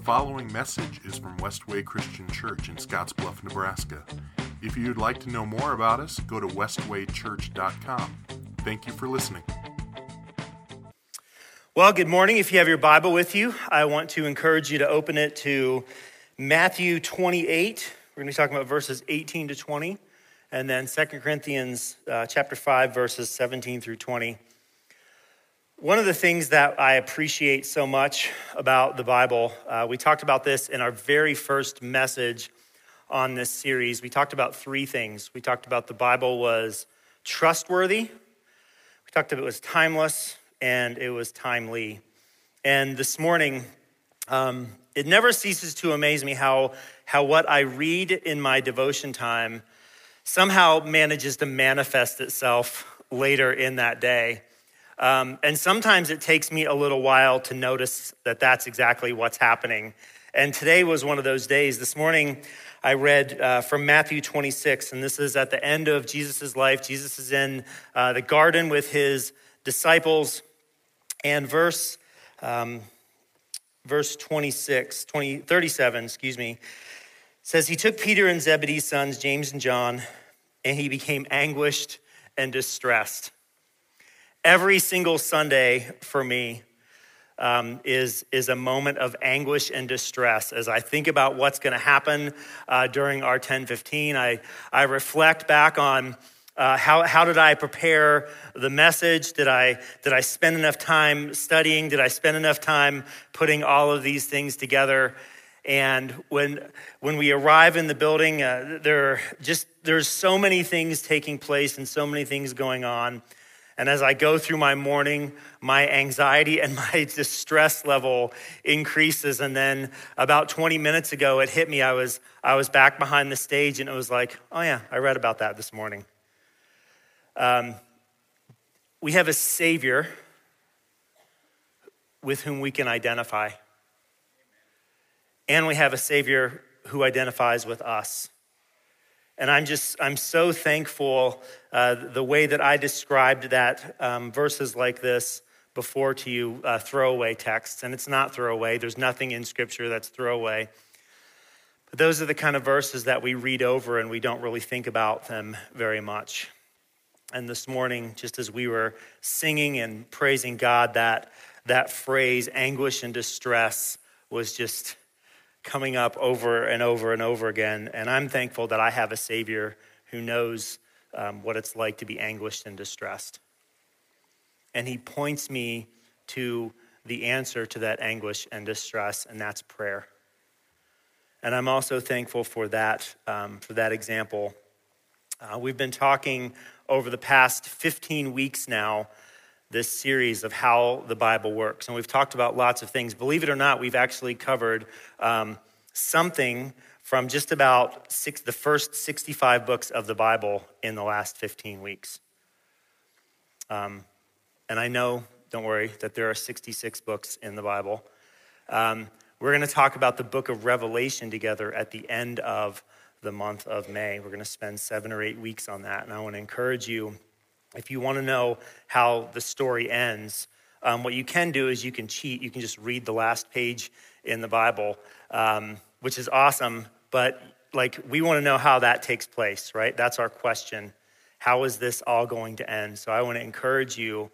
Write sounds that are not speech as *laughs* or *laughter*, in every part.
The following message is from Westway Christian Church in Scottsbluff, Nebraska. If you'd like to know more about us, go to westwaychurch.com. Thank you for listening. Well, good morning. If you have your Bible with you, I want to encourage you to open it to Matthew 28. We're going to be talking about verses 18 to 20, and then 2 Corinthians uh, chapter 5, verses 17 through 20. One of the things that I appreciate so much about the Bible, uh, we talked about this in our very first message on this series. We talked about three things. We talked about the Bible was trustworthy, we talked about it was timeless, and it was timely. And this morning, um, it never ceases to amaze me how, how what I read in my devotion time somehow manages to manifest itself later in that day. Um, and sometimes it takes me a little while to notice that that's exactly what's happening. And today was one of those days. This morning, I read uh, from Matthew 26, and this is at the end of Jesus' life. Jesus is in uh, the garden with his disciples, and verse, um, verse 26, 20, 37, excuse me, says, He took Peter and Zebedee's sons, James and John, and he became anguished and distressed every single Sunday for me um, is, is a moment of anguish and distress. As I think about what's going to happen uh, during our 1015, I, I reflect back on uh, how, how did I prepare the message? Did I, did I spend enough time studying? Did I spend enough time putting all of these things together? And when, when we arrive in the building, uh, there are just, there's so many things taking place and so many things going on. And as I go through my morning, my anxiety and *laughs* my distress level increases. And then about 20 minutes ago, it hit me. I was, I was back behind the stage and it was like, oh, yeah, I read about that this morning. Um, we have a Savior with whom we can identify. And we have a Savior who identifies with us. And I'm just, I'm so thankful uh, the way that I described that um, verses like this before to you, uh, throwaway texts. And it's not throwaway, there's nothing in Scripture that's throwaway. But those are the kind of verses that we read over and we don't really think about them very much. And this morning, just as we were singing and praising God, that, that phrase, anguish and distress, was just coming up over and over and over again. And I'm thankful that I have a Savior who knows um, what it's like to be anguished and distressed. And He points me to the answer to that anguish and distress, and that's prayer. And I'm also thankful for that, um, for that example. Uh, we've been talking over the past 15 weeks now this series of how the Bible works. And we've talked about lots of things. Believe it or not, we've actually covered um, something from just about six, the first 65 books of the Bible in the last 15 weeks. Um, and I know, don't worry, that there are 66 books in the Bible. Um, we're going to talk about the book of Revelation together at the end of the month of May. We're going to spend seven or eight weeks on that. And I want to encourage you if you want to know how the story ends, um, what you can do is you can cheat. You can just read the last page in the Bible, um, which is awesome. But like, we want to know how that takes place, right? That's our question. How is this all going to end? So I want to encourage you,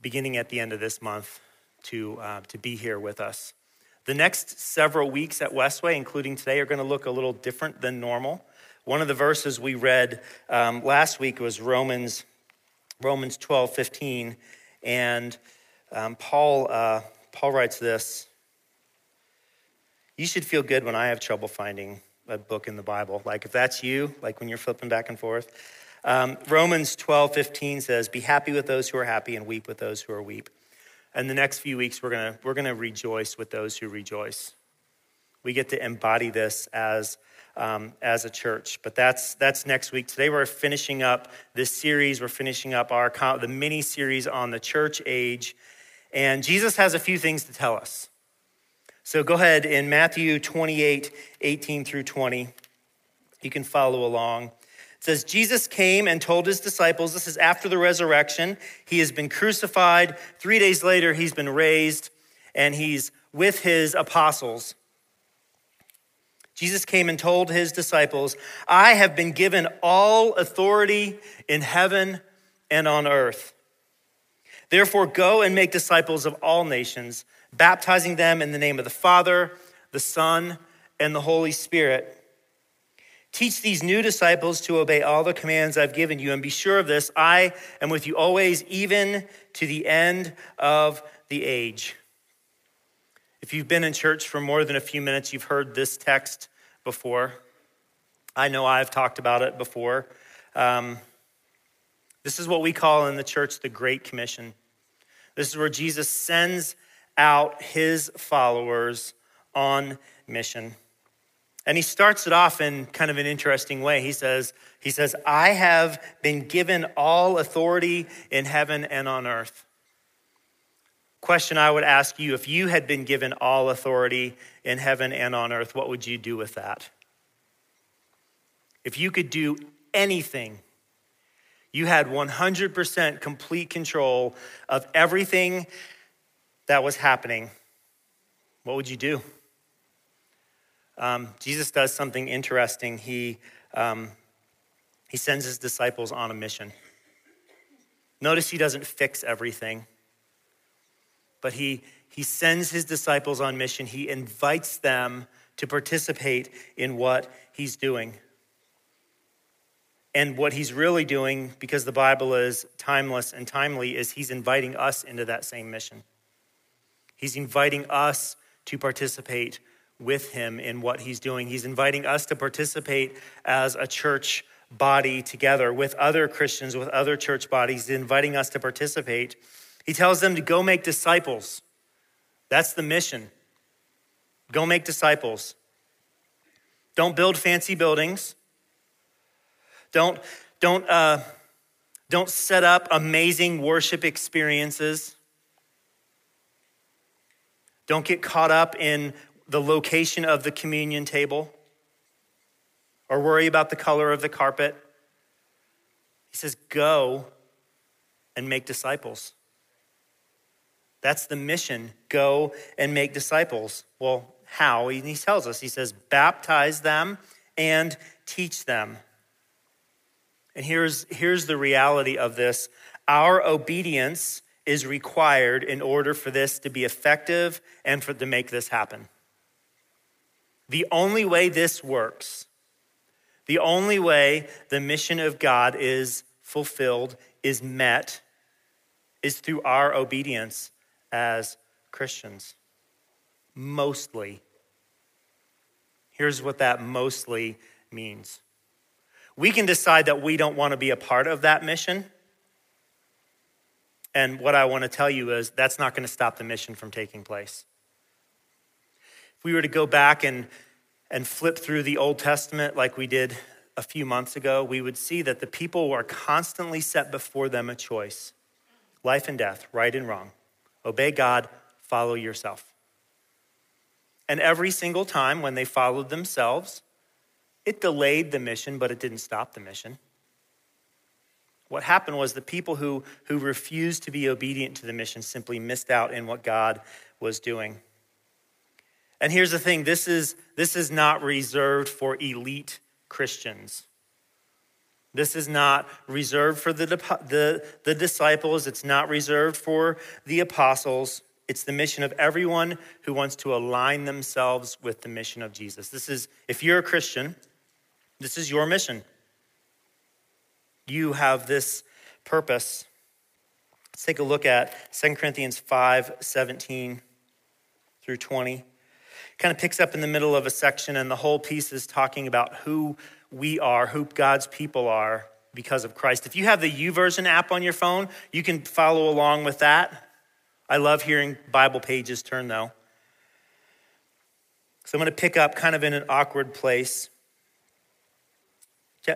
beginning at the end of this month, to, uh, to be here with us. The next several weeks at Westway, including today, are going to look a little different than normal. One of the verses we read um, last week was Romans, Romans 12, 15. And um, Paul, uh, Paul writes this You should feel good when I have trouble finding a book in the Bible. Like if that's you, like when you're flipping back and forth. Um, Romans 12, 15 says, Be happy with those who are happy and weep with those who are weep. And the next few weeks, we're going to we're gonna rejoice with those who rejoice. We get to embody this as um, as a church. But that's that's next week. Today we're finishing up this series. We're finishing up our the mini series on the church age, and Jesus has a few things to tell us. So go ahead in Matthew 28, 18 through 20. You can follow along. It says, Jesus came and told his disciples, this is after the resurrection. He has been crucified. Three days later, he's been raised, and he's with his apostles. Jesus came and told his disciples, I have been given all authority in heaven and on earth. Therefore, go and make disciples of all nations, baptizing them in the name of the Father, the Son, and the Holy Spirit. Teach these new disciples to obey all the commands I've given you, and be sure of this I am with you always, even to the end of the age. If you've been in church for more than a few minutes, you've heard this text before. I know I've talked about it before. Um, this is what we call in the church the Great Commission. This is where Jesus sends out his followers on mission. And he starts it off in kind of an interesting way. He says, he says, I have been given all authority in heaven and on earth. Question I would ask you if you had been given all authority in heaven and on earth, what would you do with that? If you could do anything, you had 100% complete control of everything that was happening, what would you do? Um, Jesus does something interesting. He, um, he sends his disciples on a mission. Notice he doesn't fix everything, but he, he sends his disciples on mission. He invites them to participate in what he's doing. And what he's really doing, because the Bible is timeless and timely, is he's inviting us into that same mission. He's inviting us to participate with him in what he's doing. He's inviting us to participate as a church body together with other Christians, with other church bodies, inviting us to participate. He tells them to go make disciples. That's the mission. Go make disciples. Don't build fancy buildings. Don't, don't, uh, don't set up amazing worship experiences. Don't get caught up in the location of the communion table or worry about the color of the carpet. He says, Go and make disciples. That's the mission. Go and make disciples. Well, how? He tells us, he says, baptize them and teach them. And here's, here's the reality of this our obedience is required in order for this to be effective and for to make this happen. The only way this works, the only way the mission of God is fulfilled, is met, is through our obedience as Christians. Mostly. Here's what that mostly means we can decide that we don't want to be a part of that mission. And what I want to tell you is that's not going to stop the mission from taking place. If we were to go back and, and flip through the Old Testament like we did a few months ago, we would see that the people were constantly set before them a choice life and death, right and wrong. Obey God, follow yourself. And every single time when they followed themselves, it delayed the mission, but it didn't stop the mission. What happened was the people who, who refused to be obedient to the mission simply missed out in what God was doing. And here's the thing this is, this is not reserved for elite Christians. This is not reserved for the, the, the disciples, it's not reserved for the apostles. It's the mission of everyone who wants to align themselves with the mission of Jesus. This is, if you're a Christian, this is your mission. You have this purpose. Let's take a look at 2 Corinthians 5 17 through 20 It kind of picks up in the middle of a section, and the whole piece is talking about who we are, who God's people are because of Christ. If you have the YouVersion app on your phone, you can follow along with that. I love hearing Bible pages turn, though. So I'm going to pick up kind of in an awkward place.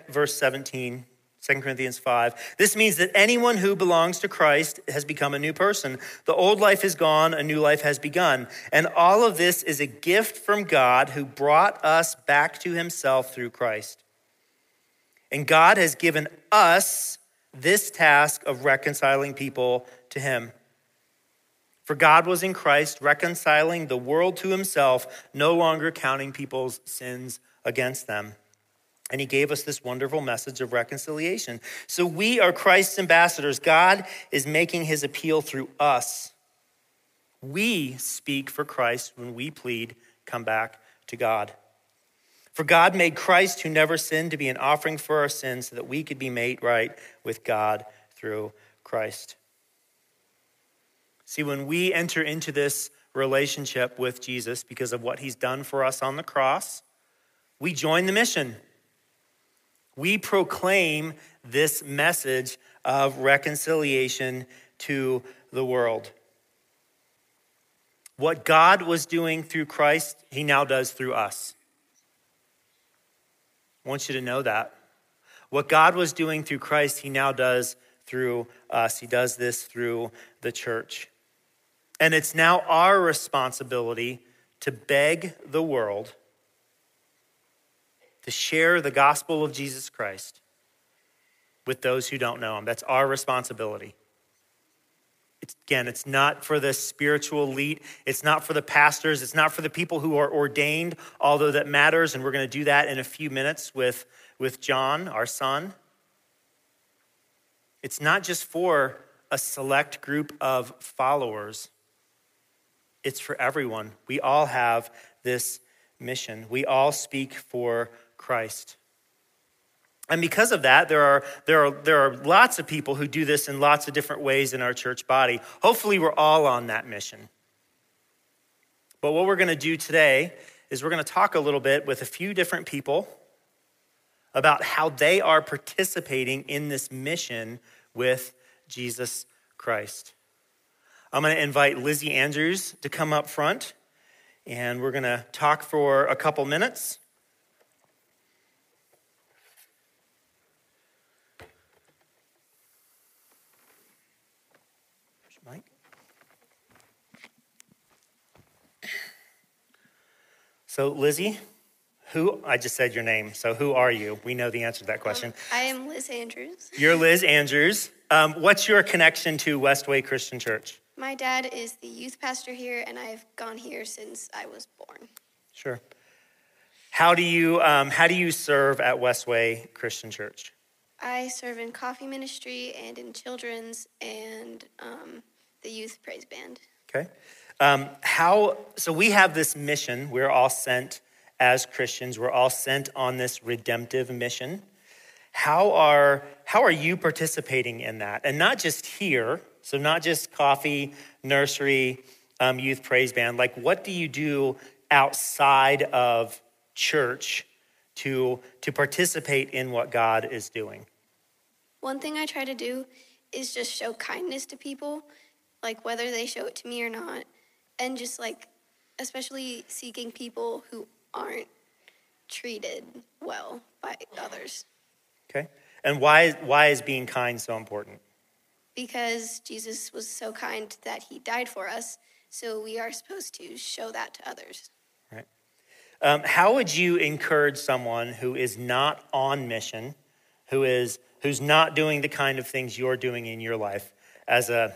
Verse 17. 2 Corinthians 5. This means that anyone who belongs to Christ has become a new person. The old life is gone, a new life has begun. And all of this is a gift from God who brought us back to himself through Christ. And God has given us this task of reconciling people to him. For God was in Christ, reconciling the world to himself, no longer counting people's sins against them. And he gave us this wonderful message of reconciliation. So we are Christ's ambassadors. God is making his appeal through us. We speak for Christ when we plead, come back to God. For God made Christ, who never sinned, to be an offering for our sins so that we could be made right with God through Christ. See, when we enter into this relationship with Jesus because of what he's done for us on the cross, we join the mission. We proclaim this message of reconciliation to the world. What God was doing through Christ, he now does through us. I want you to know that. What God was doing through Christ, he now does through us. He does this through the church. And it's now our responsibility to beg the world to share the gospel of Jesus Christ with those who don't know him. That's our responsibility. It's, again, it's not for the spiritual elite. It's not for the pastors. It's not for the people who are ordained, although that matters. And we're going to do that in a few minutes with, with John, our son. It's not just for a select group of followers it's for everyone. We all have this mission. We all speak for Christ. And because of that, there are, there, are, there are lots of people who do this in lots of different ways in our church body. Hopefully, we're all on that mission. But what we're going to do today is we're going to talk a little bit with a few different people about how they are participating in this mission with Jesus Christ. I'm going to invite Lizzie Andrews to come up front, and we're going to talk for a couple minutes. So, Lizzie, who, I just said your name, so who are you? We know the answer to that question. Um, I am Liz Andrews. You're Liz Andrews. Um, what's your connection to Westway Christian Church? My dad is the youth pastor here, and I've gone here since I was born. Sure. How do you um, how do you serve at Westway Christian Church? I serve in coffee ministry and in children's and um, the youth praise band. Okay. Um, how so? We have this mission. We're all sent as Christians. We're all sent on this redemptive mission. How are how are you participating in that? And not just here so, not just coffee, nursery, um, youth praise band. Like, what do you do outside of church to, to participate in what God is doing? One thing I try to do is just show kindness to people, like whether they show it to me or not, and just like, especially seeking people who aren't treated well by others. Okay. And why, why is being kind so important? because Jesus was so kind that he died for us. So we are supposed to show that to others. Right. Um, how would you encourage someone who is not on mission, who is who's not doing the kind of things you're doing in your life as a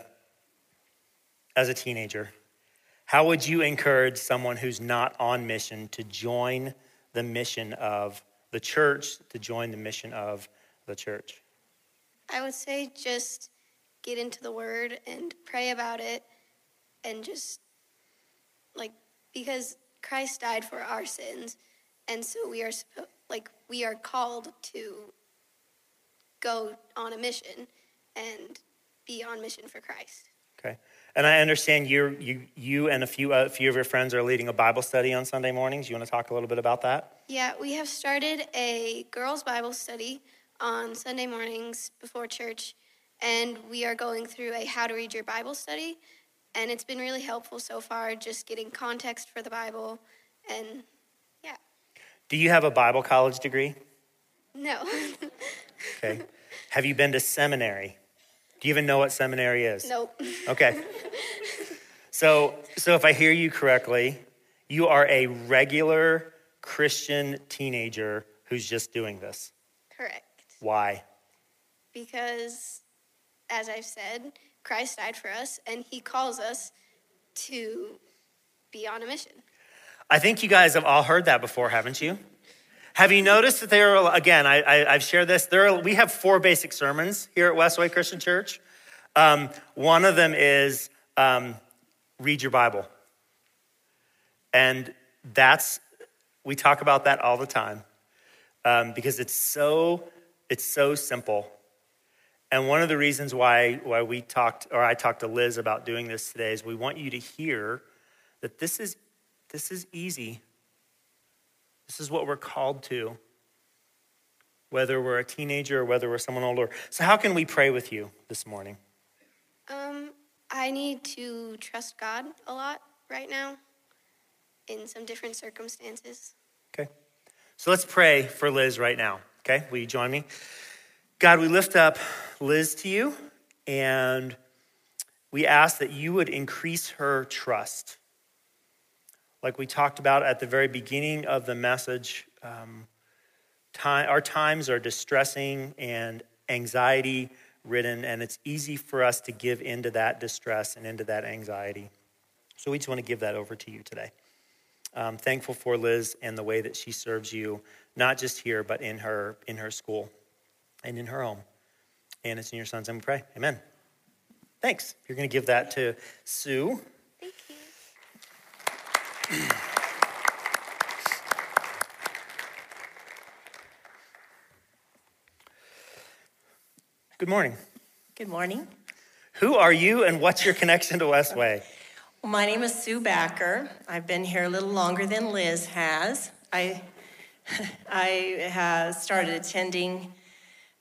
as a teenager? How would you encourage someone who's not on mission to join the mission of the church, to join the mission of the church? I would say just get into the word and pray about it and just like because Christ died for our sins and so we are like we are called to go on a mission and be on mission for Christ. And I understand you you you and a few a few of your friends are leading a Bible study on Sunday mornings. You want to talk a little bit about that? Yeah, we have started a girls Bible study on Sunday mornings before church and we are going through a How to Read Your Bible study. And it's been really helpful so far, just getting context for the Bible. And yeah. Do you have a Bible college degree? No. *laughs* okay. Have you been to seminary? Do you even know what seminary is? Nope. Okay. *laughs* So, so if I hear you correctly, you are a regular Christian teenager who's just doing this. Correct. Why? Because as I've said, Christ died for us, and he calls us to be on a mission. I think you guys have all heard that before, haven't you? Have you noticed that there are, again, I, have shared this, there are, we have four basic sermons here at Westway Christian Church. Um, one of them is um, read your Bible. And that's, we talk about that all the time um, because it's so, it's so simple. And one of the reasons why, why we talked, or I talked to Liz about doing this today is we want you to hear that this is, this is easy. This is what we're called to, whether we're a teenager or whether we're someone older. So, how can we pray with you this morning? Um, I need to trust God a lot right now in some different circumstances. Okay. So let's pray for Liz right now. Okay. Will you join me? God, we lift up Liz to you and we ask that you would increase her trust. Like we talked about at the very beginning of the message, um, time, our times are distressing and anxiety ridden, and it's easy for us to give into that distress and into that anxiety. So we just want to give that over to you today. I'm thankful for Liz and the way that she serves you, not just here, but in her in her school and in her home. And it's in your son's name we pray. Amen. Thanks. You're going to give that to Sue. Good morning. Good morning. Who are you and what's your connection to Westway? Well, my name is Sue Backer. I've been here a little longer than Liz has. I, *laughs* I started attending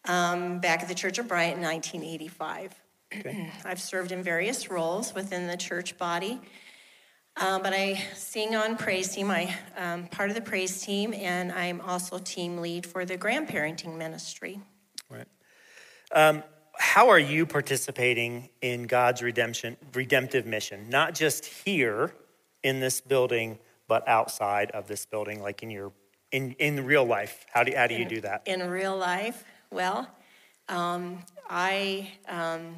um, back at the Church of Bryant in 1985. Okay. *clears throat* I've served in various roles within the church body, uh, but I sing on praise team. I'm um, part of the praise team, and I'm also team lead for the grandparenting ministry. Um, how are you participating in God's redemption, redemptive mission? Not just here in this building, but outside of this building, like in your in, in real life. How do, how do you do that? In real life, well, um, I um,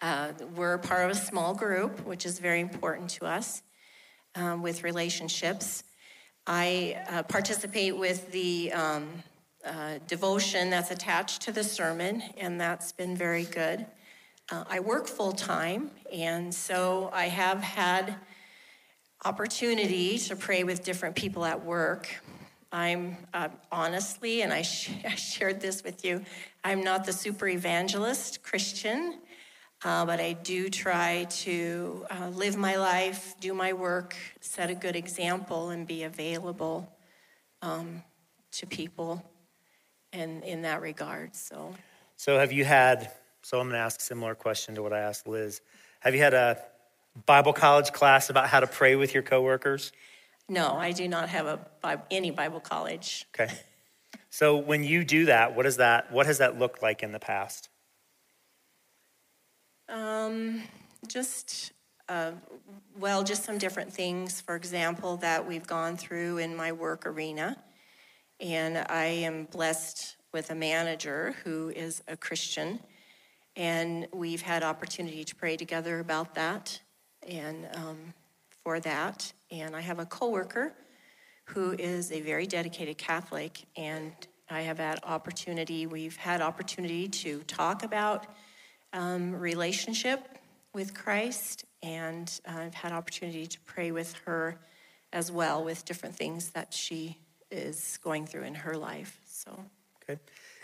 uh, we're part of a small group, which is very important to us um, with relationships. I uh, participate with the um, uh, devotion that's attached to the sermon, and that's been very good. Uh, I work full time, and so I have had opportunity to pray with different people at work. I'm uh, honestly, and I, sh- *laughs* I, shared this with you, I'm not the super evangelist Christian, uh, but I do try to uh, live my life, do my work, set a good example, and be available um, to people in, in that regard. So, so have you had? So I'm going to ask a similar question to what I asked Liz. Have you had a Bible college class about how to pray with your coworkers? No, I do not have a any Bible college. Okay. So when you do that, what is that? What has that looked like in the past? Um, just uh, well, just some different things. For example, that we've gone through in my work arena. And I am blessed with a manager who is a Christian. And we've had opportunity to pray together about that and um, for that. And I have a coworker who is a very dedicated Catholic, and I have had opportunity. We've had opportunity to talk about um, relationship with Christ, and I've had opportunity to pray with her as well with different things that she is going through in her life. So. Okay.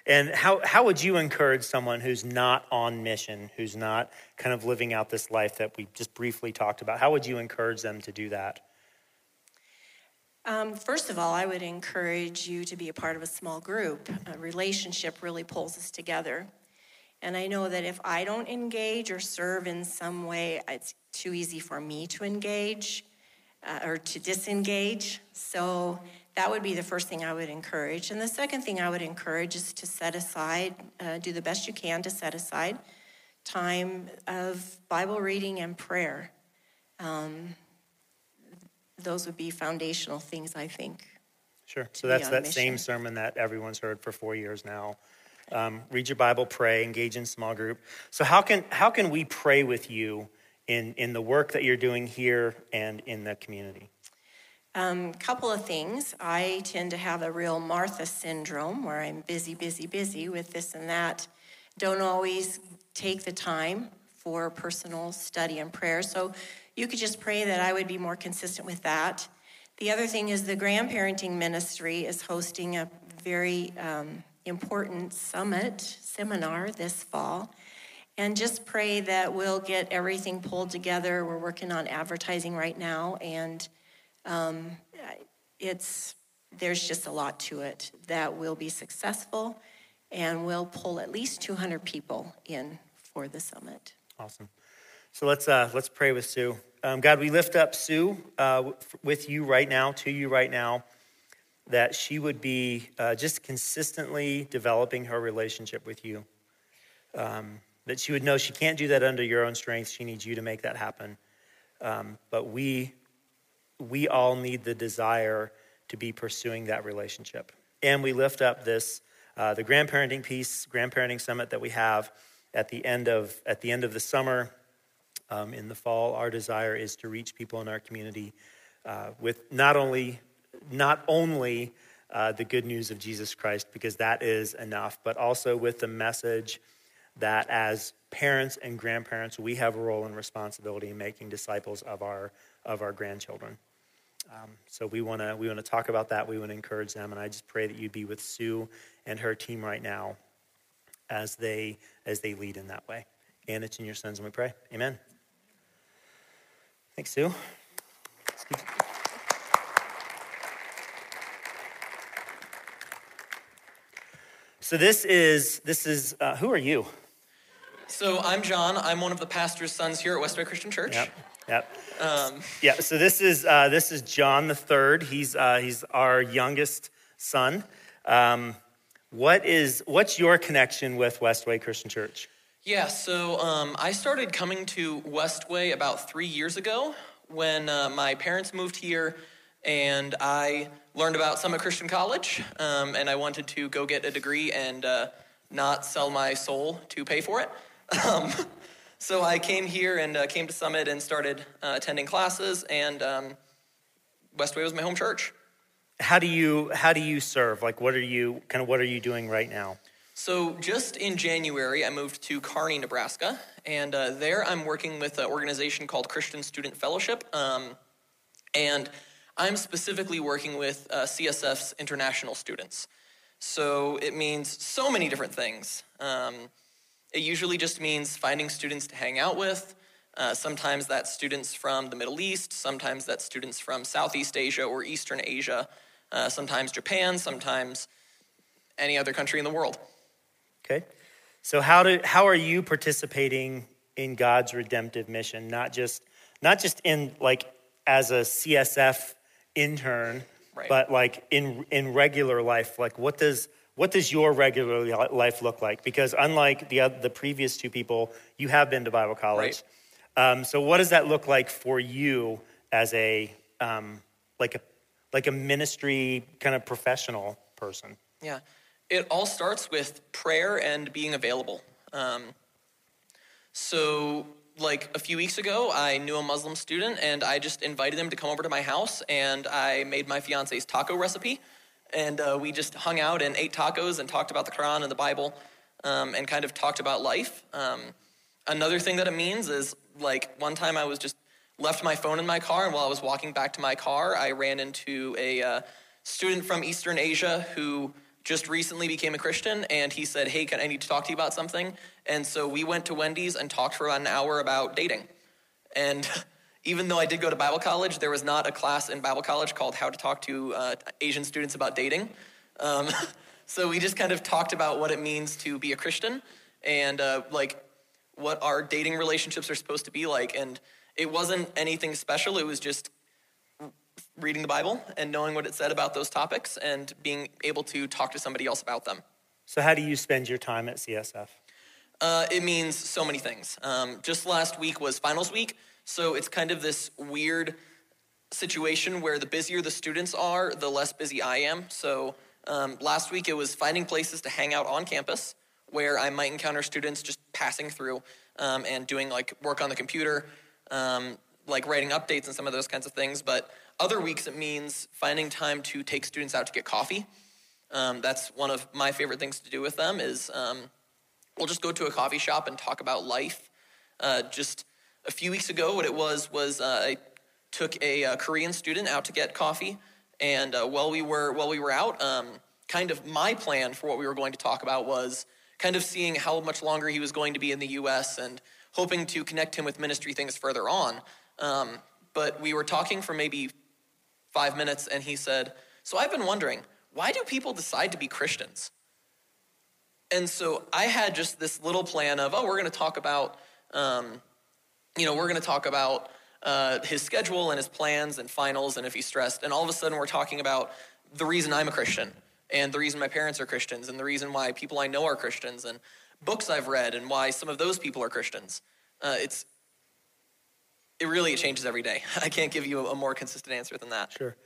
And how, how would you encourage someone who's not on mission, who's not kind of living out this life that we just briefly talked about? How would you encourage them to do that? Um, first of all, I would encourage you to be a part of a small group. A relationship really pulls us together. And I know that if I don't engage or serve in some way, it's too easy for me to engage uh, or to disengage. So that would be the first thing I would encourage. And the second thing I would encourage is to set aside, uh, do the best you can to set aside time of Bible reading and prayer. Um, those would be foundational things, I think. Sure. So that's that mission. same sermon that everyone's heard for four years now. Um, read your Bible, pray, engage in small group. So how can how can we pray with you in, in the work that you're doing here and in the community? Um, couple of things. I tend to have a real Martha syndrome where I'm busy, busy, busy with this and that. Don't always take the time for personal study and prayer. So you could just pray that I would be more consistent with that. The other thing is the grandparenting ministry is hosting a very um, important summit seminar this fall. And just pray that we'll get everything pulled together. We're working on advertising right now, and um, it's there's just a lot to it that will be successful, and we'll pull at least 200 people in for the summit. Awesome. So let's uh, let's pray with Sue. Um, God, we lift up Sue uh, with you right now, to you right now, that she would be uh, just consistently developing her relationship with you. Um, that she would know she can't do that under your own strength. She needs you to make that happen. Um, but we we all need the desire to be pursuing that relationship. And we lift up this, uh, the grandparenting piece, grandparenting summit that we have at the end of, at the, end of the summer. Um, in the fall, our desire is to reach people in our community uh, with not only, not only uh, the good news of Jesus Christ, because that is enough, but also with the message that as parents and grandparents, we have a role and responsibility in making disciples of our, of our grandchildren. Um, so we want to we want to talk about that. We want to encourage them, and I just pray that you'd be with Sue and her team right now as they as they lead in that way. And it's in your sons, and we pray. Amen. Thanks, Sue. So this is this is uh, who are you? So I'm John. I'm one of the pastor's sons here at Westway Christian Church. Yep. Yep. Um, yeah. So this is uh, this is John the third. He's uh, he's our youngest son. Um, what is what's your connection with Westway Christian Church? Yeah. So um, I started coming to Westway about three years ago when uh, my parents moved here, and I learned about Summit Christian College, um, and I wanted to go get a degree and uh, not sell my soul to pay for it. *laughs* So I came here and uh, came to Summit and started uh, attending classes, and um, Westway was my home church. How do you how do you serve? Like, what are you kind of what are you doing right now? So just in January, I moved to Kearney, Nebraska, and uh, there I'm working with an organization called Christian Student Fellowship, um, and I'm specifically working with uh, CSF's international students. So it means so many different things. Um, it usually just means finding students to hang out with. Uh, sometimes that's students from the Middle East, sometimes that's students from Southeast Asia or Eastern Asia, uh, sometimes Japan, sometimes any other country in the world. Okay. So how do how are you participating in God's redemptive mission? Not just not just in like as a CSF intern, right. but like in in regular life. Like what does what does your regular life look like? Because unlike the, the previous two people, you have been to Bible college. Right. Um, so what does that look like for you as a, um, like a, like a ministry kind of professional person? Yeah, it all starts with prayer and being available. Um, so like a few weeks ago, I knew a Muslim student and I just invited him to come over to my house and I made my fiance's taco recipe and uh, we just hung out and ate tacos and talked about the Quran and the Bible um, and kind of talked about life. Um, another thing that it means is like one time I was just left my phone in my car, and while I was walking back to my car, I ran into a uh, student from Eastern Asia who just recently became a Christian, and he said, "Hey, can I need to talk to you about something?" And so we went to Wendy's and talked for about an hour about dating, and. *laughs* even though I did go to Bible college, there was not a class in Bible college called How to Talk to uh, Asian Students About Dating. Um, *laughs* so we just kind of talked about what it means to be a Christian and uh, like what our dating relationships are supposed to be like. And it wasn't anything special, it was just reading the Bible and knowing what it said about those topics and being able to talk to somebody else about them. So, how do you spend your time at CSF? Uh, it means so many things. Um, just last week was finals week. So it's kind of this weird situation where the busier the students are, the less busy I am. So um, last week it was finding places to hang out on campus where I might encounter students just passing through um, and doing like work on the computer. um, like writing updates and some of those kinds of things. But other weeks, it means finding time to take students out to get coffee. Um, that's one of my favorite things to do with them is um, we'll just go to a coffee shop and talk about life. Uh, just a few weeks ago, what it was was uh, I took a, uh, Korean student out to get coffee, and uh, while we were while we were out, um, kind of my plan for what we were going to talk about was kind of seeing how much longer he was going to be in the U.S. and hoping to connect him with ministry things further on. Um, but we were talking for maybe five minutes, and he said, "So I've been wondering." why do people decide to be Christians? And so I had just this little plan of, oh, we're going to talk about, um, you know, we're going to talk about uh, his schedule and his plans and finals and if he's stressed. And all of a sudden, we're talking about the reason I'm a Christian and the reason my parents are Christians and the reason why people I know are Christians and books I've read and why some of those people are Christians. Uh, it's it really it changes every day. *laughs* I can't give you a more consistent answer than that. Sure.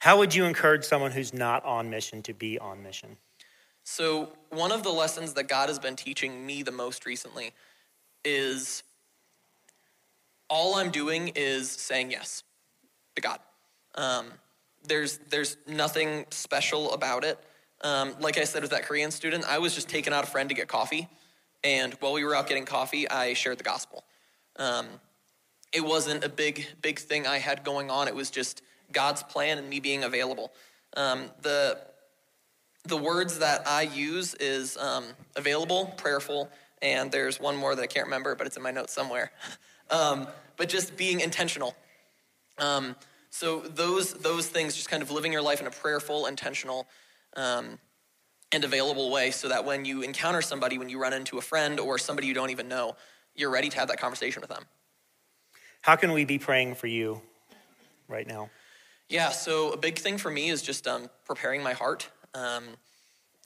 How would you encourage someone who's not on mission to be on mission? So, one of the lessons that God has been teaching me the most recently is all I'm doing is saying yes to God. Um, there's, there's nothing special about it. Um, like I said with that Korean student, I was just taking out a friend to get coffee. And while we were out getting coffee, I shared the gospel. Um, it wasn't a big, big thing I had going on. It was just God's plan and me being available. Um, the the words that I use is um, available, prayerful, and there's one more that I can't remember, but it's in my notes somewhere. *laughs* but just being intentional. Um, so those those things, just kind of living your life in a prayerful, intentional, um, and available way, so that when you encounter somebody, when you run into a friend or somebody you don't even know, you're ready to have that conversation with them. How can we be praying for you right now? Yeah, so a big thing for me is just um, preparing my heart. Um,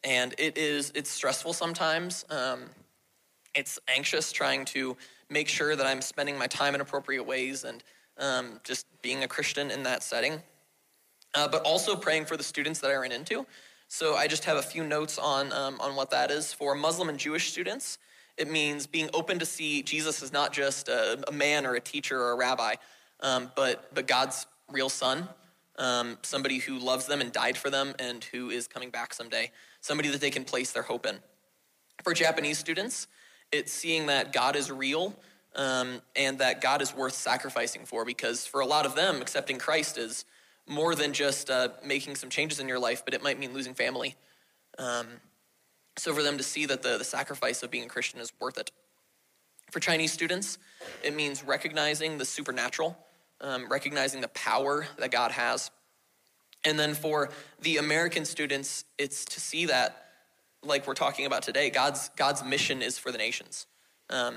and it is, it's stressful sometimes. Um, it's anxious trying to make sure that I'm spending my time in appropriate ways and um, just being a Christian in that setting. Uh, but also praying for the students that I ran into. So I just have a few notes on, um, on what that is. For Muslim and Jewish students, it means being open to see Jesus as not just a, a man or a teacher or a rabbi, um, but, but God's real son um, somebody who loves them and died for them and who is coming back someday, somebody that they can place their hope in. For Japanese students, it's seeing that God is real um, and that God is worth sacrificing for because for a lot of them, accepting Christ is more than just uh, making some changes in your life, but it might mean losing family. Um, so for them to see that the, the sacrifice of being a Christian is worth it. For Chinese students, it means recognizing the supernatural um, recognizing the power that God has. And then for the American students, it's to see that, like we're talking about today, God's, God's mission is for the nations. Um,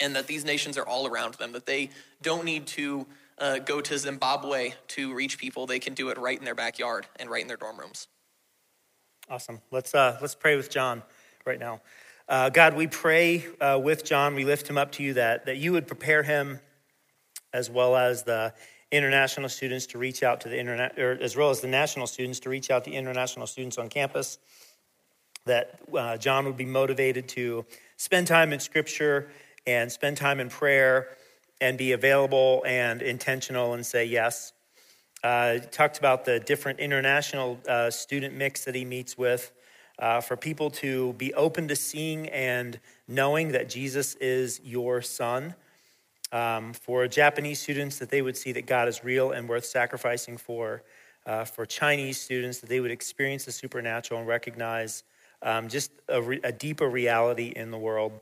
and that these nations are all around them, that they don't need to uh, go to Zimbabwe to reach people. They can do it right in their backyard and right in their dorm rooms. Awesome. Let's, uh, let's pray with John right now. Uh, God, we pray uh, with John, we lift him up to you that, that you would prepare him as well as the international students to reach out to the internet, or as well as the national students to reach out to international students on campus. That uh, John would be motivated to spend time in Scripture and spend time in prayer and be available and intentional and say yes. Uh, talked about the different international uh, student mix that he meets with. Uh, for people to be open to seeing and knowing that Jesus is your son um, for Japanese students that they would see that God is real and worth sacrificing for. Uh, for Chinese students that they would experience the supernatural and recognize um, just a, re- a, deeper reality in the world.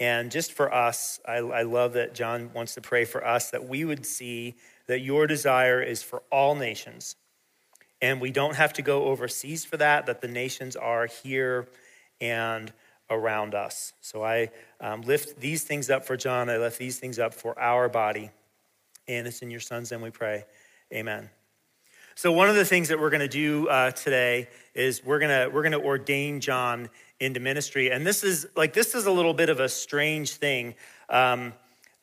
And just for us, I, I love that John wants to pray for us that we would see that your desire is for all nations. And we don't have to go overseas for that, that the nations are here and around us. So I um, lift these things up for John. I lift these things up for our body. And it's in your son's name we pray. Amen. So one of the things that we're going to do uh, today is we're going to we're going to ordain John into ministry, and this is like this is a little bit of a strange thing. Um,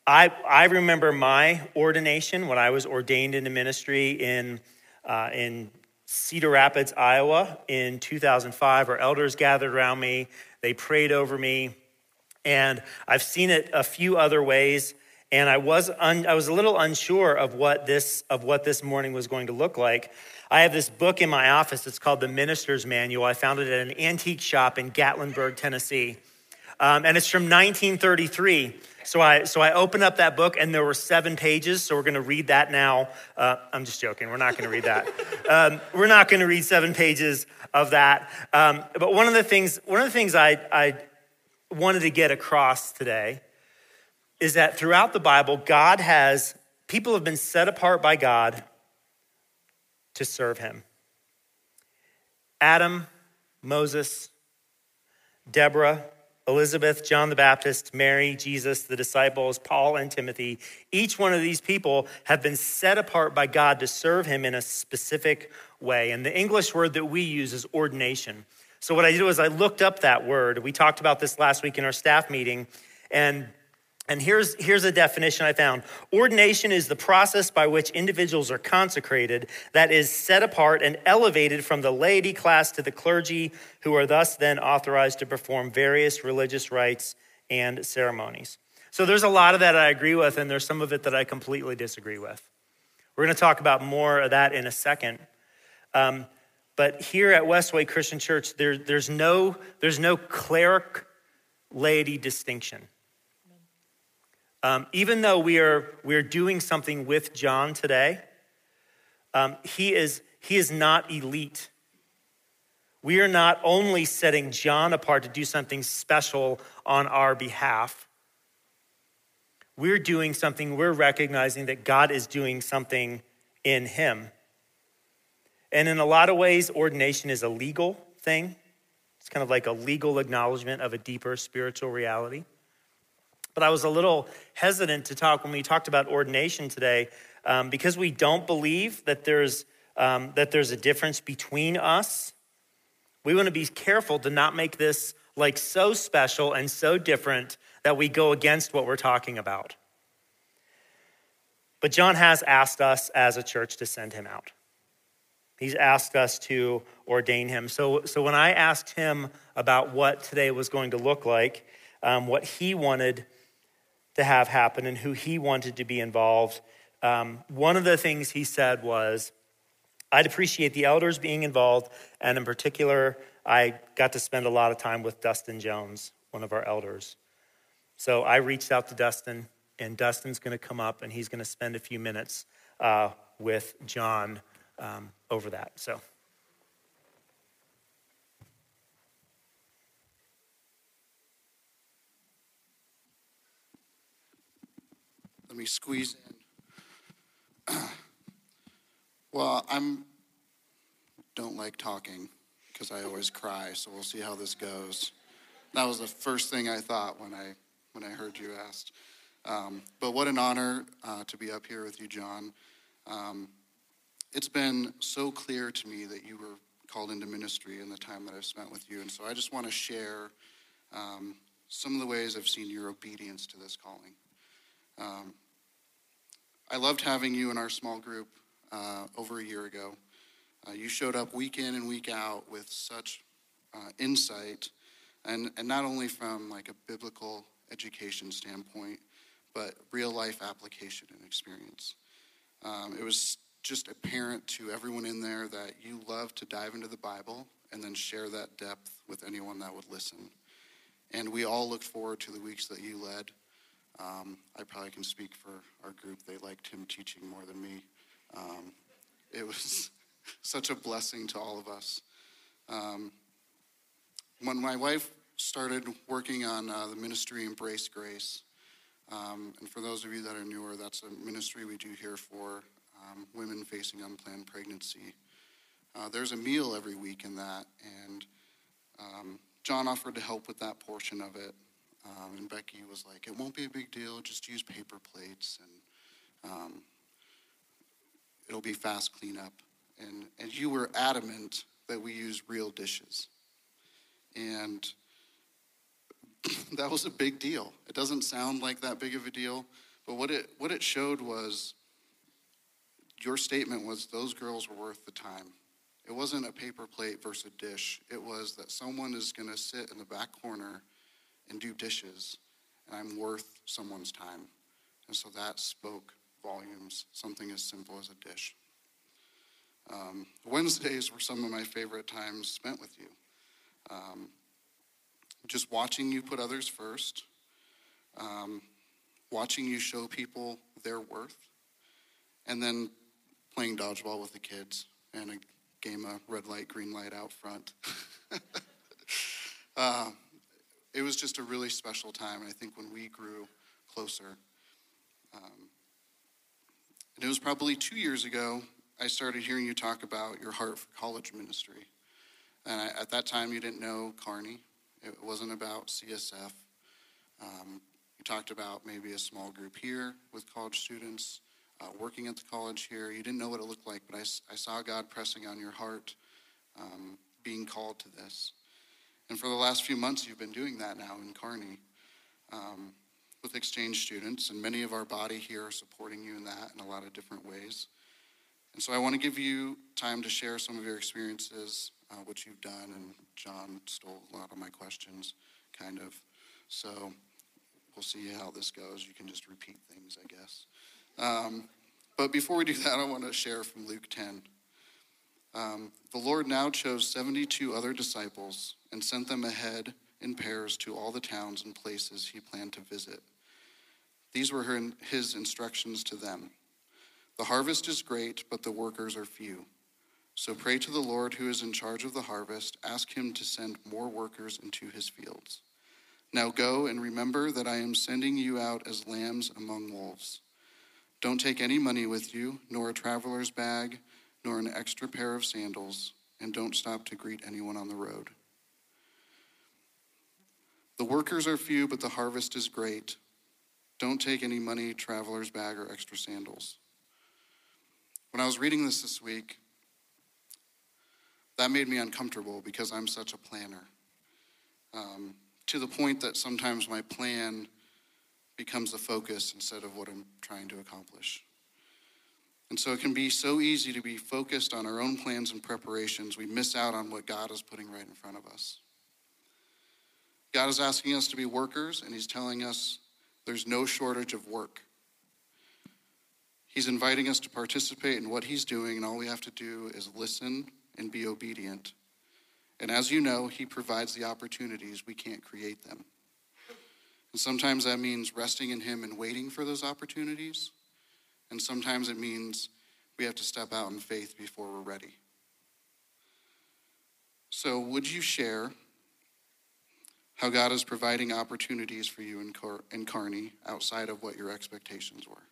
I I remember my ordination when I was ordained into ministry in uh, in Cedar Rapids, Iowa, in 2005. Our elders gathered around me. They prayed over me. And I've seen it a few other ways. And I was un, I was a little unsure of what this of what this morning was going to look like. I have this book in my office. It's called the Minister's Manual. I found it at an antique shop in Gatlinburg, Tennessee, um, and it's from 1933. So I so I opened up that book, and there were seven pages. So we're going to read that now. Uh, I'm just joking. We're not going to read that. *laughs* Um, we're not going to read seven pages of that. Um, but one of the things one of the things I I wanted to get across today is that throughout the Bible, God has, people have been set apart by God to serve him. Adam, Moses, Deborah, Elizabeth, John the Baptist, Mary, Jesus, the disciples, Paul, and Timothy, each one of these people have been set apart by God to serve him in a specific way. And the English word that we use is ordination. So, what I did was I looked up that word. We talked about this last week in our staff meeting, and and here's, here's a definition I found Ordination is the process by which individuals are consecrated, that is, set apart and elevated from the laity class to the clergy, who are thus then authorized to perform various religious rites and ceremonies. So there's a lot of that I agree with, and there's some of it that I completely disagree with. We're going to talk about more of that in a second. Um, but here at Westway Christian Church, there, there's, no, there's no cleric laity distinction. Um, even though we are, we are doing something with John today, um, he, is, he is not elite. We are not only setting John apart to do something special on our behalf, we're doing something, we're recognizing that God is doing something in him. And in a lot of ways, ordination is a legal thing. It's kind of like a legal acknowledgement of a deeper spiritual reality. But I was a little hesitant to talk when we talked about ordination today um, because we don't believe that there's, um, that there's a difference between us. We want to be careful to not make this like so special and so different that we go against what we're talking about. But John has asked us as a church to send him out. He's asked us to ordain him. So, so when I asked him about what today was going to look like, um, what he wanted to have happen and who he wanted to be involved. Um, one of the things he said was, I'd appreciate the elders being involved, and in particular, I got to spend a lot of time with Dustin Jones, one of our elders. So I reached out to Dustin, and Dustin's going to come up and he's going to spend a few minutes uh, with John um, over that. So. Let me squeeze in. *clears throat* well, I'm don't like talking because I always cry, so we'll see how this goes. That was the first thing I thought when I when I heard you asked. Um, but what an honor uh, to be up here with you, John. Um, it's been so clear to me that you were called into ministry in the time that I've spent with you, and so I just want to share um, some of the ways I've seen your obedience to this calling. I loved having you in our small group uh, over a year ago. Uh, you showed up week in and week out with such uh, insight, and, and not only from like a biblical education standpoint, but real life application and experience. Um, it was just apparent to everyone in there that you love to dive into the Bible and then share that depth with anyone that would listen. And we all looked forward to the weeks that you led. Um, I probably can speak for our group. They liked him teaching more than me. Um, it was *laughs* such a blessing to all of us. Um, when my wife started working on uh, the ministry Embrace Grace, um, and for those of you that are newer, that's a ministry we do here for um, women facing unplanned pregnancy. Uh, there's a meal every week in that, and um, John offered to help with that portion of it. Um, and Becky was like, it won't be a big deal, just use paper plates and um, it'll be fast cleanup. And, and you were adamant that we use real dishes. And *laughs* that was a big deal. It doesn't sound like that big of a deal, but what it, what it showed was your statement was those girls were worth the time. It wasn't a paper plate versus a dish. It was that someone is going to sit in the back corner and do dishes, and I'm worth someone's time. And so that spoke volumes, something as simple as a dish. Um, Wednesdays were some of my favorite times spent with you. Um, just watching you put others first, um, watching you show people their worth, and then playing dodgeball with the kids and a game of red light, green light out front. *laughs* uh, it was just a really special time. And I think when we grew closer, um, and it was probably two years ago, I started hearing you talk about your heart for college ministry. And I, at that time, you didn't know Kearney. It wasn't about CSF. Um, you talked about maybe a small group here with college students, uh, working at the college here. You didn't know what it looked like, but I, I saw God pressing on your heart, um, being called to this. And for the last few months, you've been doing that now in Kearney um, with exchange students, and many of our body here are supporting you in that in a lot of different ways. And so I want to give you time to share some of your experiences, uh, what you've done, and John stole a lot of my questions, kind of. So we'll see how this goes. You can just repeat things, I guess. Um, but before we do *laughs* that, I want to share from Luke 10. Um, the Lord now chose 72 other disciples and sent them ahead in pairs to all the towns and places he planned to visit. These were his instructions to them The harvest is great, but the workers are few. So pray to the Lord who is in charge of the harvest. Ask him to send more workers into his fields. Now go and remember that I am sending you out as lambs among wolves. Don't take any money with you, nor a traveler's bag, nor an extra pair of sandals, and don't stop to greet anyone on the road. The workers are few, but the harvest is great. Don't take any money, traveler's bag, or extra sandals. When I was reading this this week, that made me uncomfortable because I'm such a planner. Um, to the point that sometimes my plan becomes the focus instead of what I'm trying to accomplish. And so it can be so easy to be focused on our own plans and preparations, we miss out on what God is putting right in front of us. God is asking us to be workers, and He's telling us there's no shortage of work. He's inviting us to participate in what He's doing, and all we have to do is listen and be obedient. And as you know, He provides the opportunities, we can't create them. And sometimes that means resting in Him and waiting for those opportunities. And sometimes it means we have to step out in faith before we're ready. So, would you share how God is providing opportunities for you in, Car- in outside of what your expectations were?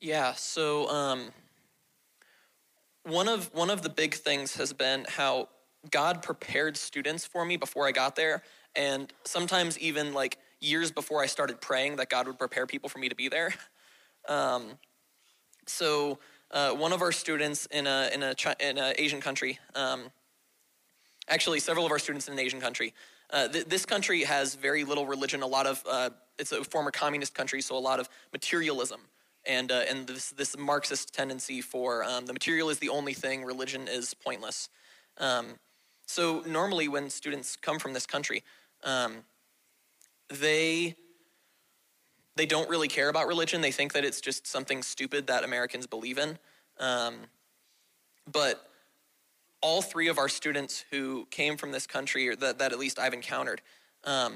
Yeah, so um, one of one of the big things has been how God prepared students for me before I got there, and sometimes even like years before I started praying that God would prepare people for me to be there. Um, so uh, one of our students in a in a in an Asian country, um, actually several of our students in an Asian country. Uh, th- this country has very little religion. A lot of uh, it's a former communist country, so a lot of materialism and uh, and this this Marxist tendency for um, the material is the only thing, religion is pointless. Um, so normally, when students come from this country, um, they they don't really care about religion. They think that it's just something stupid that Americans believe in. Um, but all three of our students who came from this country, or that, that at least I've encountered, um,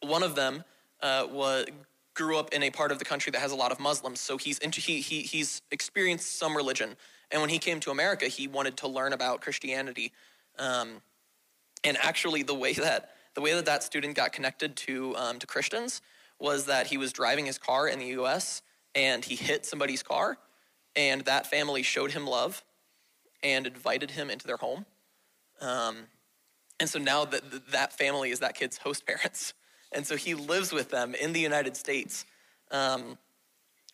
one of them uh, was grew up in a part of the country that has a lot of Muslims, so he's into, he, he he's experienced some religion. And when he came to America, he wanted to learn about Christianity. Um, and actually, the way that the way that that student got connected to um, to Christians was that he was driving his car in the U.S. and he hit somebody's car, and that family showed him love and invited him into their home. Um, and so now that that family is that kid's host parents, *laughs* and so he lives with them in the United States. Um,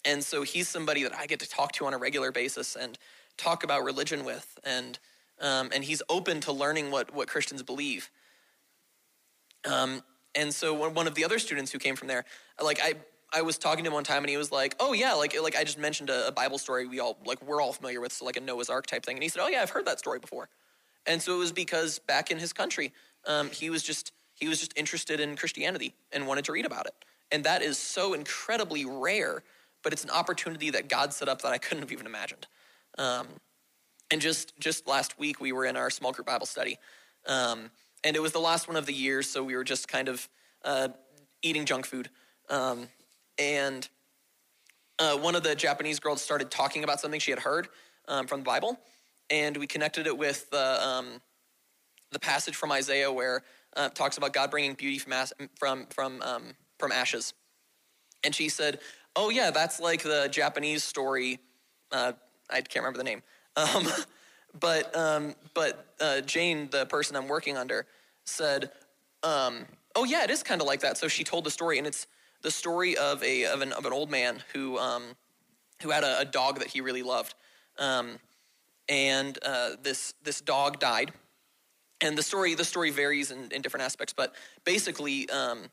and so he's somebody that I get to talk to on a regular basis and talk about religion with, and um, and he's open to learning what what Christians believe. Um, and so one of the other students who came from there, like I, I was talking to him one time and he was like, "Oh yeah, like like I just mentioned a, a, Bible story we all like we're all familiar with, so like a Noah's Ark type thing." And he said, "Oh yeah, I've heard that story before." And so it was because back in his country, um, he was just he was just interested in Christianity and wanted to read about it. And that is so incredibly rare, but it's an opportunity that God set up that I couldn't have even imagined. Um, and just just last week, we were in our small group Bible study, um, and it was the last one of the year, so we were just kind of uh, eating junk food. Um, and uh, one of the Japanese girls started talking about something she had heard um, from the Bible, and we connected it with the um, the passage from Isaiah where uh, it talks about God bringing beauty from as- from from um, from ashes. And she said, "Oh yeah, that's like the Japanese story. Uh, I can't remember the name, um, *laughs* but um, but uh, Jane, the person I'm working under, said, um, "Oh yeah, it is kind of like that." So she told the story, and it's the story of a of an of an old man who um, who had a, a dog that he really loved, um, and uh, this this dog died. And the story the story varies in, in different aspects, but basically, um,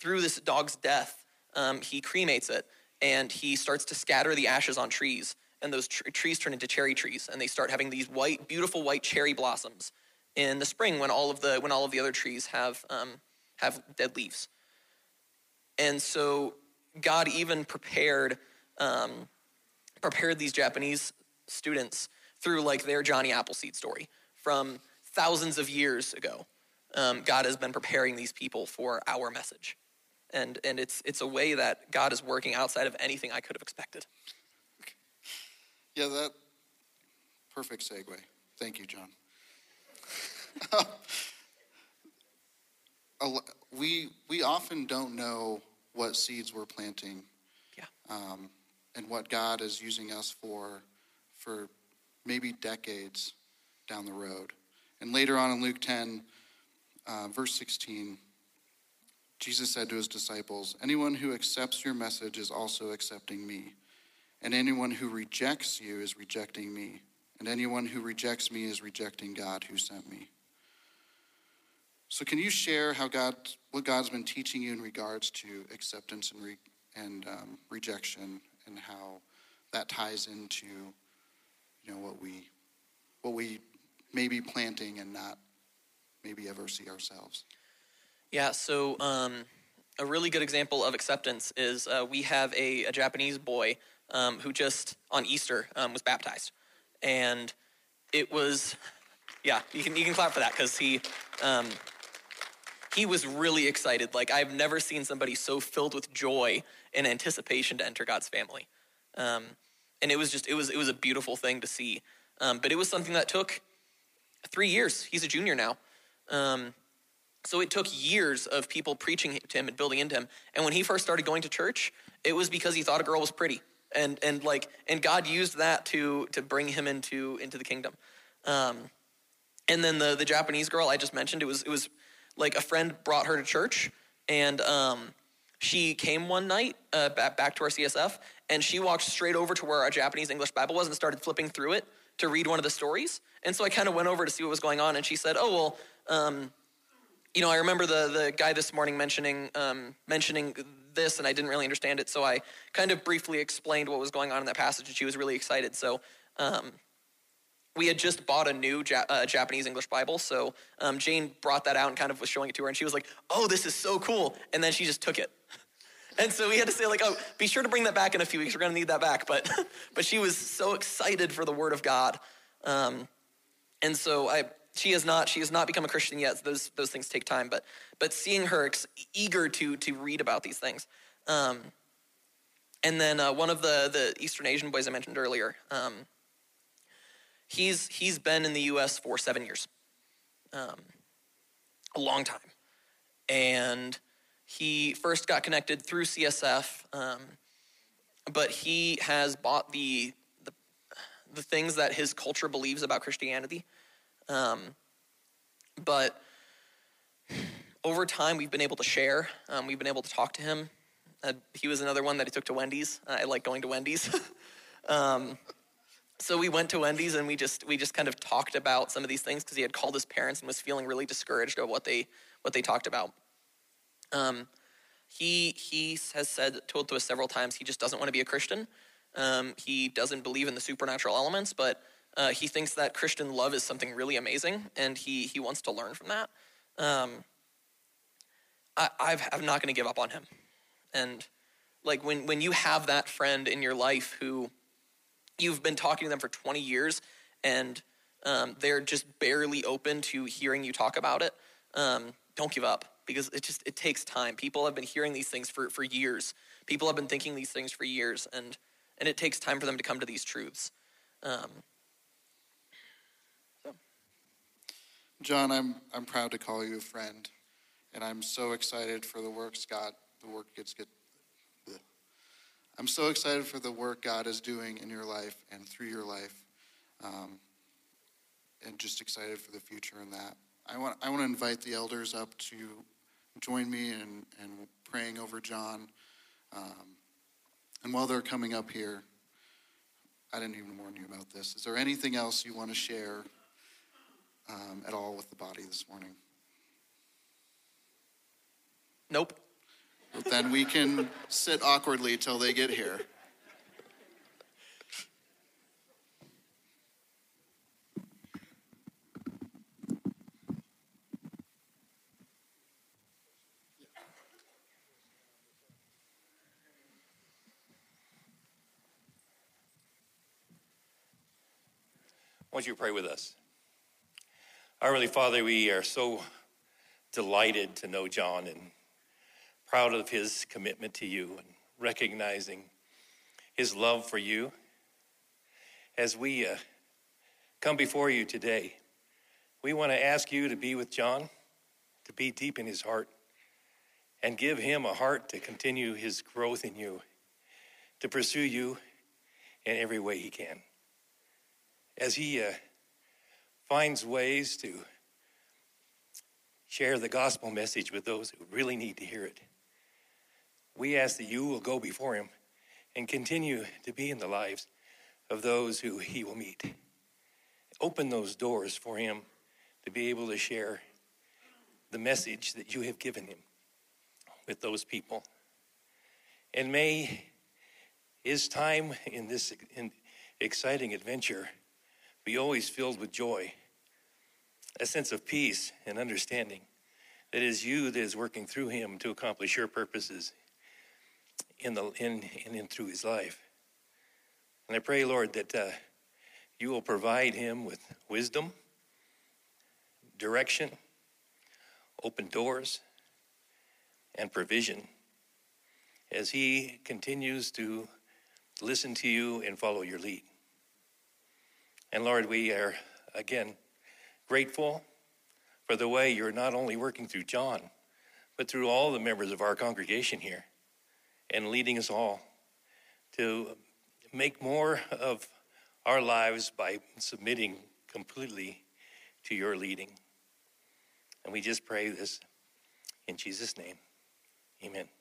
through this dog's death, um, he cremates it, and he starts to scatter the ashes on trees, and those tr- trees turn into cherry trees, and they start having these white, beautiful white cherry blossoms in the spring when all of the when all of the other trees have um, have dead leaves. And so God even prepared um, prepared these Japanese students through like their Johnny Appleseed story from thousands of years ago. Um, God has been preparing these people for our message, and and it's it's a way that God is working outside of anything I could have expected. Yeah, that perfect segue. Thank you, John. *laughs* We we often don't know what seeds we're planting, Yeah. um, and what God is using us for, for maybe decades down the road. And later on in Luke ten, uh, verse sixteen, Jesus said to his disciples, "Anyone who accepts your message is also accepting me." And anyone who rejects you is rejecting me. And anyone who rejects me is rejecting God who sent me. So, can you share how God, what God's been teaching you in regards to acceptance and, re, and um, rejection, and how that ties into, you know, what we, what we may be planting and not maybe ever see ourselves? Yeah, so um, a really good example of acceptance is uh, we have a, a Japanese boy um, who just on Easter um, was baptized, and it was, yeah, you can you can clap for that because he um, he was really excited. Like I've never seen somebody so filled with joy and anticipation to enter God's family, um, and it was just it was it was a beautiful thing to see. Um, but it was something that took three years. He's a junior now. Um, so it took years of people preaching to him and building into him. And when he first started going to church, it was because he thought a girl was pretty. And, and like and God used that to to bring him into into the kingdom. Um, and then the the Japanese girl I just mentioned, it was it was like a friend brought her to church, and um, she came one night uh, back, back to our CSF, and she walked straight over to where our Japanese English Bible was and started flipping through it to read one of the stories. And so I kind of went over to see what was going on, and she said, "Oh well." Um, you know, I remember the the guy this morning mentioning um, mentioning this, and I didn't really understand it. So I kind of briefly explained what was going on in that passage, and she was really excited. So um, we had just bought a new ja- uh, Japanese English Bible, so um, Jane brought that out and kind of was showing it to her, and she was like, "Oh, this is so cool!" And then she just took it. *laughs* And so we had to say like, "Oh, be sure to bring that back in a few weeks. We're going to need that back." But *laughs* but she was so excited for the Word of God, um, and so I she has not she has not become a Christian yet. So those those things take time. But but seeing her ex- eager to to read about these things, um, and then uh, one of the the Eastern Asian boys I mentioned earlier, um, he's he's been in the U.S. for seven years, um, a long time, and he first got connected through CSF, um, but he has bought the, the the things that his culture believes about Christianity. Um, but over time, we've been able to share. Um, we've been able to talk to him. Uh, he was another one that he took to Wendy's. I like going to Wendy's. *laughs* um, so we went to Wendy's and we just we just kind of talked about some of these things because he had called his parents and was feeling really discouraged of what they what they talked about. Um, he he has said told to us several times he just doesn't want to be a Christian. Um, he doesn't believe in the supernatural elements, but uh, he thinks that Christian love is something really amazing, and he he wants to learn from that. Um, I, I've, I'm not going to give up on him, And like when, when you have that friend in your life who you've been talking to them for 20 years and um, they're just barely open to hearing you talk about it, um, don't give up because it just it takes time. People have been hearing these things for, for years. People have been thinking these things for years, and and it takes time for them to come to these truths. Um, John, I'm I'm proud to call you a friend, and I'm so excited for the work Scott the work gets get. I'm so excited for the work God is doing in your life and through your life, um, and just excited for the future in that. I want I want to invite the elders up to join me in, in praying over John. Um, and while they're coming up here, I didn't even warn you about this. Is there anything else you want to share um, at all with the body this morning? Nope. then we can sit awkwardly till they get here. want you pray with us? Our Heavenly Father, we are so delighted to know John and proud of his commitment to you and recognizing his love for you. As we uh, come before you today, we want to ask you to be with John, to be deep in his heart, and give him a heart to continue his growth in you, to pursue you in every way he can as he uh, finds ways to share the gospel message with those who really need to hear it. We ask that you will go before him and continue to be in the lives of those who he will meet. Open those doors for him to be able to share the message that you have given him with those people. And may his time in this exciting adventure be always filled with joy, a sense of peace and understanding that is you that is working through him to accomplish your purposes in the in and in through his life. And I pray, Lord, that uh, you will provide him with wisdom, direction, open doors, and provision as he continues to listen to you and follow your lead. And Lord, we are again grateful for the way you're not only working through John, but through all the members of our congregation here and leading us all to make more of our lives by submitting completely to your leading. And we just pray this in Jesus' name. Amen.